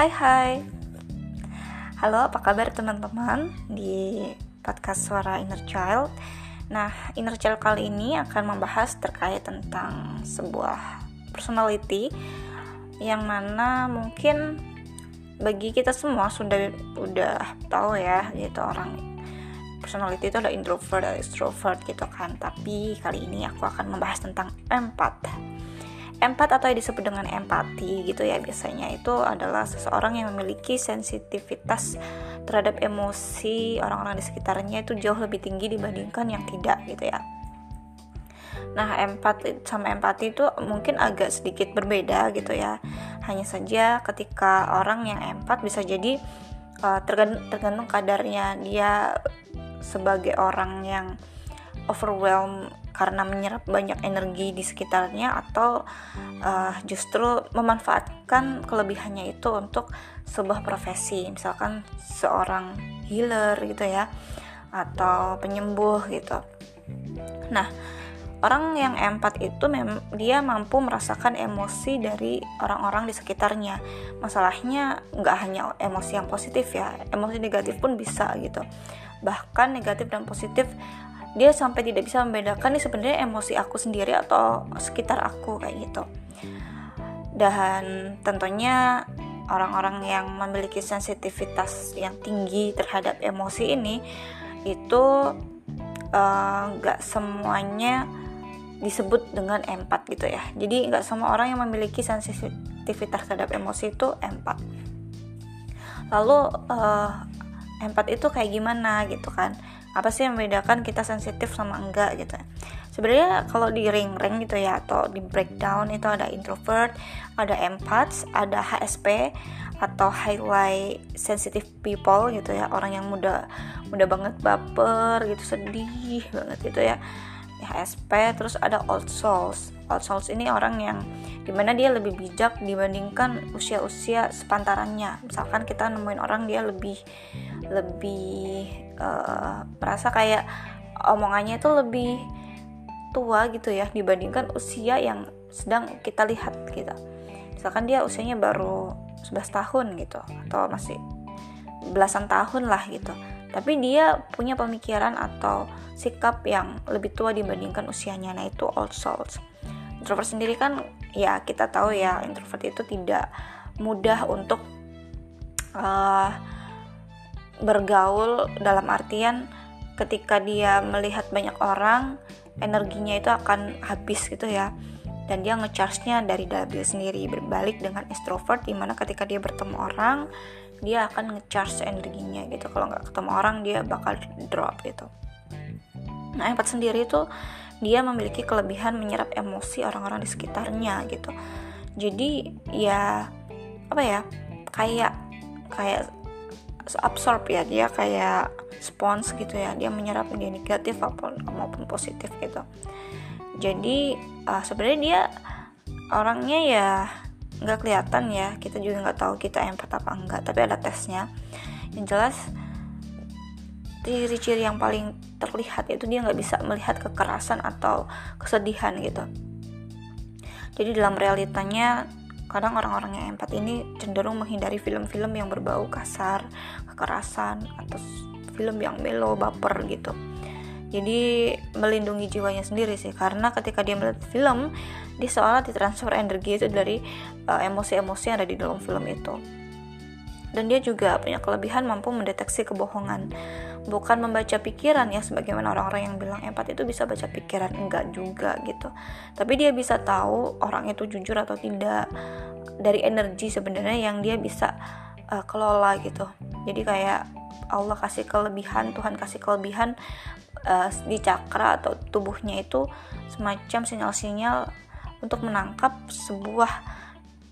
Hai hai. Halo apa kabar teman-teman di podcast suara inner child? Nah inner child kali ini akan membahas terkait tentang sebuah personality Yang mana mungkin bagi kita semua sudah udah tahu ya gitu orang personality itu ada introvert ada extrovert gitu kan. Tapi kali ini aku akan membahas tentang empat empat atau yang disebut dengan empati gitu ya biasanya itu adalah seseorang yang memiliki sensitivitas terhadap emosi orang-orang di sekitarnya itu jauh lebih tinggi dibandingkan yang tidak gitu ya Nah, empat sama empati itu mungkin agak sedikit berbeda gitu ya. Hanya saja ketika orang yang empat bisa jadi uh, tergantung, tergantung kadarnya dia sebagai orang yang overwhelm karena menyerap banyak energi di sekitarnya atau uh, justru memanfaatkan kelebihannya itu untuk sebuah profesi. Misalkan seorang healer gitu ya atau penyembuh gitu. Nah orang yang empat itu mem dia mampu merasakan emosi dari orang-orang di sekitarnya. Masalahnya nggak hanya emosi yang positif ya emosi negatif pun bisa gitu. Bahkan negatif dan positif dia sampai tidak bisa membedakan nih sebenarnya emosi aku sendiri atau sekitar aku kayak gitu. Dan tentunya orang-orang yang memiliki sensitivitas yang tinggi terhadap emosi ini itu eh, nggak uh, semuanya disebut dengan empat gitu ya. Jadi nggak semua orang yang memiliki sensitivitas terhadap emosi itu empat. Lalu uh, empat itu kayak gimana gitu kan apa sih yang membedakan kita sensitif sama enggak gitu. Sebenarnya kalau di ring ring gitu ya atau di breakdown itu ada introvert ada empaths ada HSP atau highlight sensitive people gitu ya. Orang yang muda muda banget baper gitu sedih banget gitu ya. HSP terus ada old souls. Old souls ini orang yang di mana dia lebih bijak dibandingkan usia-usia sepantarannya. Misalkan kita nemuin orang dia lebih lebih uh, merasa kayak omongannya itu lebih tua gitu ya dibandingkan usia yang sedang kita lihat gitu. Misalkan dia usianya baru 11 tahun gitu atau masih belasan tahun lah gitu. Tapi dia punya pemikiran atau sikap yang lebih tua dibandingkan usianya. Nah itu old souls. Introvert sendiri kan ya kita tahu ya introvert itu tidak mudah untuk uh, bergaul dalam artian ketika dia melihat banyak orang energinya itu akan habis gitu ya. Dan dia ngecharge-nya dari dalam diri sendiri berbalik dengan extrovert di mana ketika dia bertemu orang dia akan ngecharge energinya gitu. Kalau nggak ketemu orang dia bakal drop gitu. Nah empat sendiri itu dia memiliki kelebihan menyerap emosi orang-orang di sekitarnya gitu. Jadi ya apa ya kayak kayak absorb ya dia kayak spons gitu ya dia menyerap dia negatif maupun maupun positif gitu. Jadi uh, sebenarnya dia orangnya ya nggak kelihatan ya kita juga nggak tahu kita empat apa enggak tapi ada tesnya. Yang jelas ciri-ciri yang paling terlihat itu dia nggak bisa melihat kekerasan atau kesedihan gitu. Jadi dalam realitanya kadang orang-orang yang empat ini cenderung menghindari film-film yang berbau kasar kekerasan atau film yang melo baper gitu. Jadi melindungi jiwanya sendiri sih. Karena ketika dia melihat film dia seolah ditransfer energi itu dari uh, emosi-emosi yang ada di dalam film itu dan dia juga punya kelebihan mampu mendeteksi kebohongan. Bukan membaca pikiran ya sebagaimana orang-orang yang bilang empat itu bisa baca pikiran. Enggak juga gitu. Tapi dia bisa tahu orang itu jujur atau tidak dari energi sebenarnya yang dia bisa uh, kelola gitu. Jadi kayak Allah kasih kelebihan Tuhan kasih kelebihan uh, di cakra atau tubuhnya itu semacam sinyal-sinyal untuk menangkap sebuah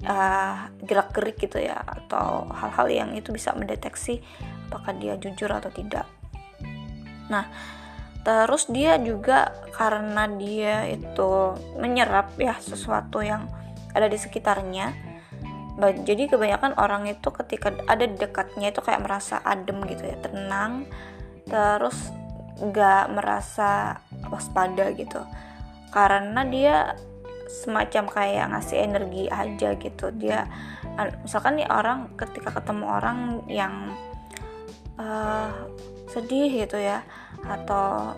uh, gerak-gerik gitu ya atau hal-hal yang itu bisa mendeteksi apakah dia jujur atau tidak. Nah, terus dia juga karena dia itu menyerap ya sesuatu yang ada di sekitarnya. Jadi kebanyakan orang itu ketika ada di dekatnya itu kayak merasa adem gitu ya, tenang, terus nggak merasa waspada gitu, karena dia semacam kayak ngasih energi aja gitu. Dia misalkan nih orang ketika ketemu orang yang uh, sedih gitu ya atau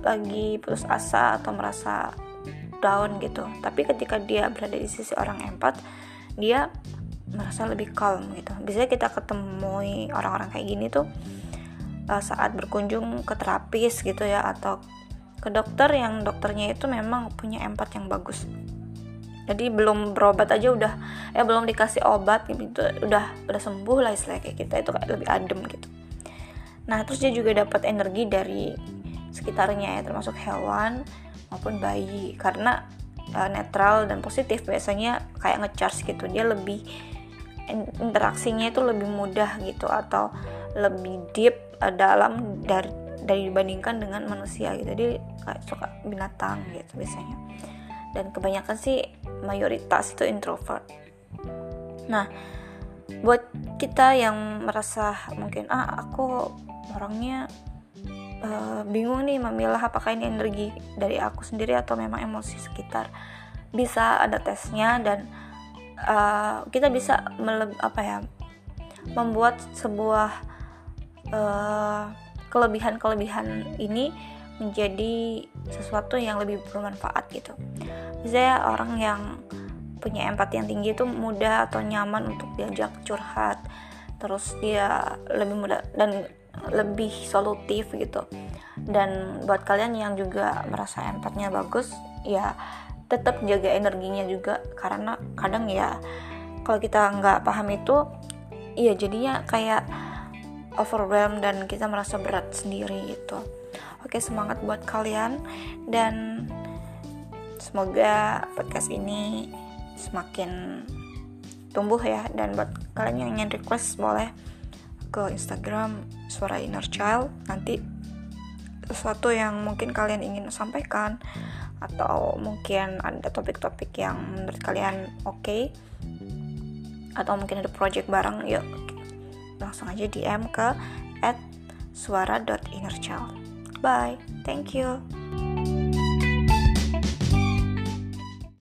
lagi putus asa atau merasa down gitu. Tapi ketika dia berada di sisi orang empat dia merasa lebih calm gitu. Biasanya kita ketemu orang-orang kayak gini tuh uh, saat berkunjung ke terapis gitu ya atau ke dokter yang dokternya itu memang punya empat yang bagus. Jadi belum berobat aja udah ya belum dikasih obat gitu udah udah sembuh lah istilah kayak kita itu kayak lebih adem gitu. Nah terus dia juga dapat energi dari sekitarnya ya termasuk hewan maupun bayi karena uh, netral dan positif biasanya kayak ngecharge gitu dia lebih interaksinya itu lebih mudah gitu atau lebih deep uh, dalam dari dari dibandingkan dengan manusia gitu. Jadi kayak suka binatang gitu biasanya. Dan kebanyakan sih mayoritas itu introvert. Nah buat kita yang merasa mungkin ah aku orangnya uh, bingung nih memilah apakah ini energi dari aku sendiri atau memang emosi sekitar bisa ada tesnya dan uh, kita bisa apa ya membuat sebuah uh, kelebihan-kelebihan ini menjadi sesuatu yang lebih bermanfaat gitu. Misalnya orang yang punya empati yang tinggi itu mudah atau nyaman untuk diajak curhat, terus dia lebih mudah dan lebih solutif gitu. Dan buat kalian yang juga merasa empatnya bagus, ya tetap jaga energinya juga karena kadang ya kalau kita nggak paham itu, ya jadinya kayak overwhelmed dan kita merasa berat sendiri gitu. Oke semangat buat kalian dan semoga podcast ini semakin tumbuh ya. Dan buat kalian yang ingin request boleh ke Instagram suara inner child. Nanti sesuatu yang mungkin kalian ingin sampaikan atau mungkin ada topik-topik yang menurut kalian oke okay, atau mungkin ada project bareng yuk langsung aja DM ke at suara.innerchild. Bye, thank you.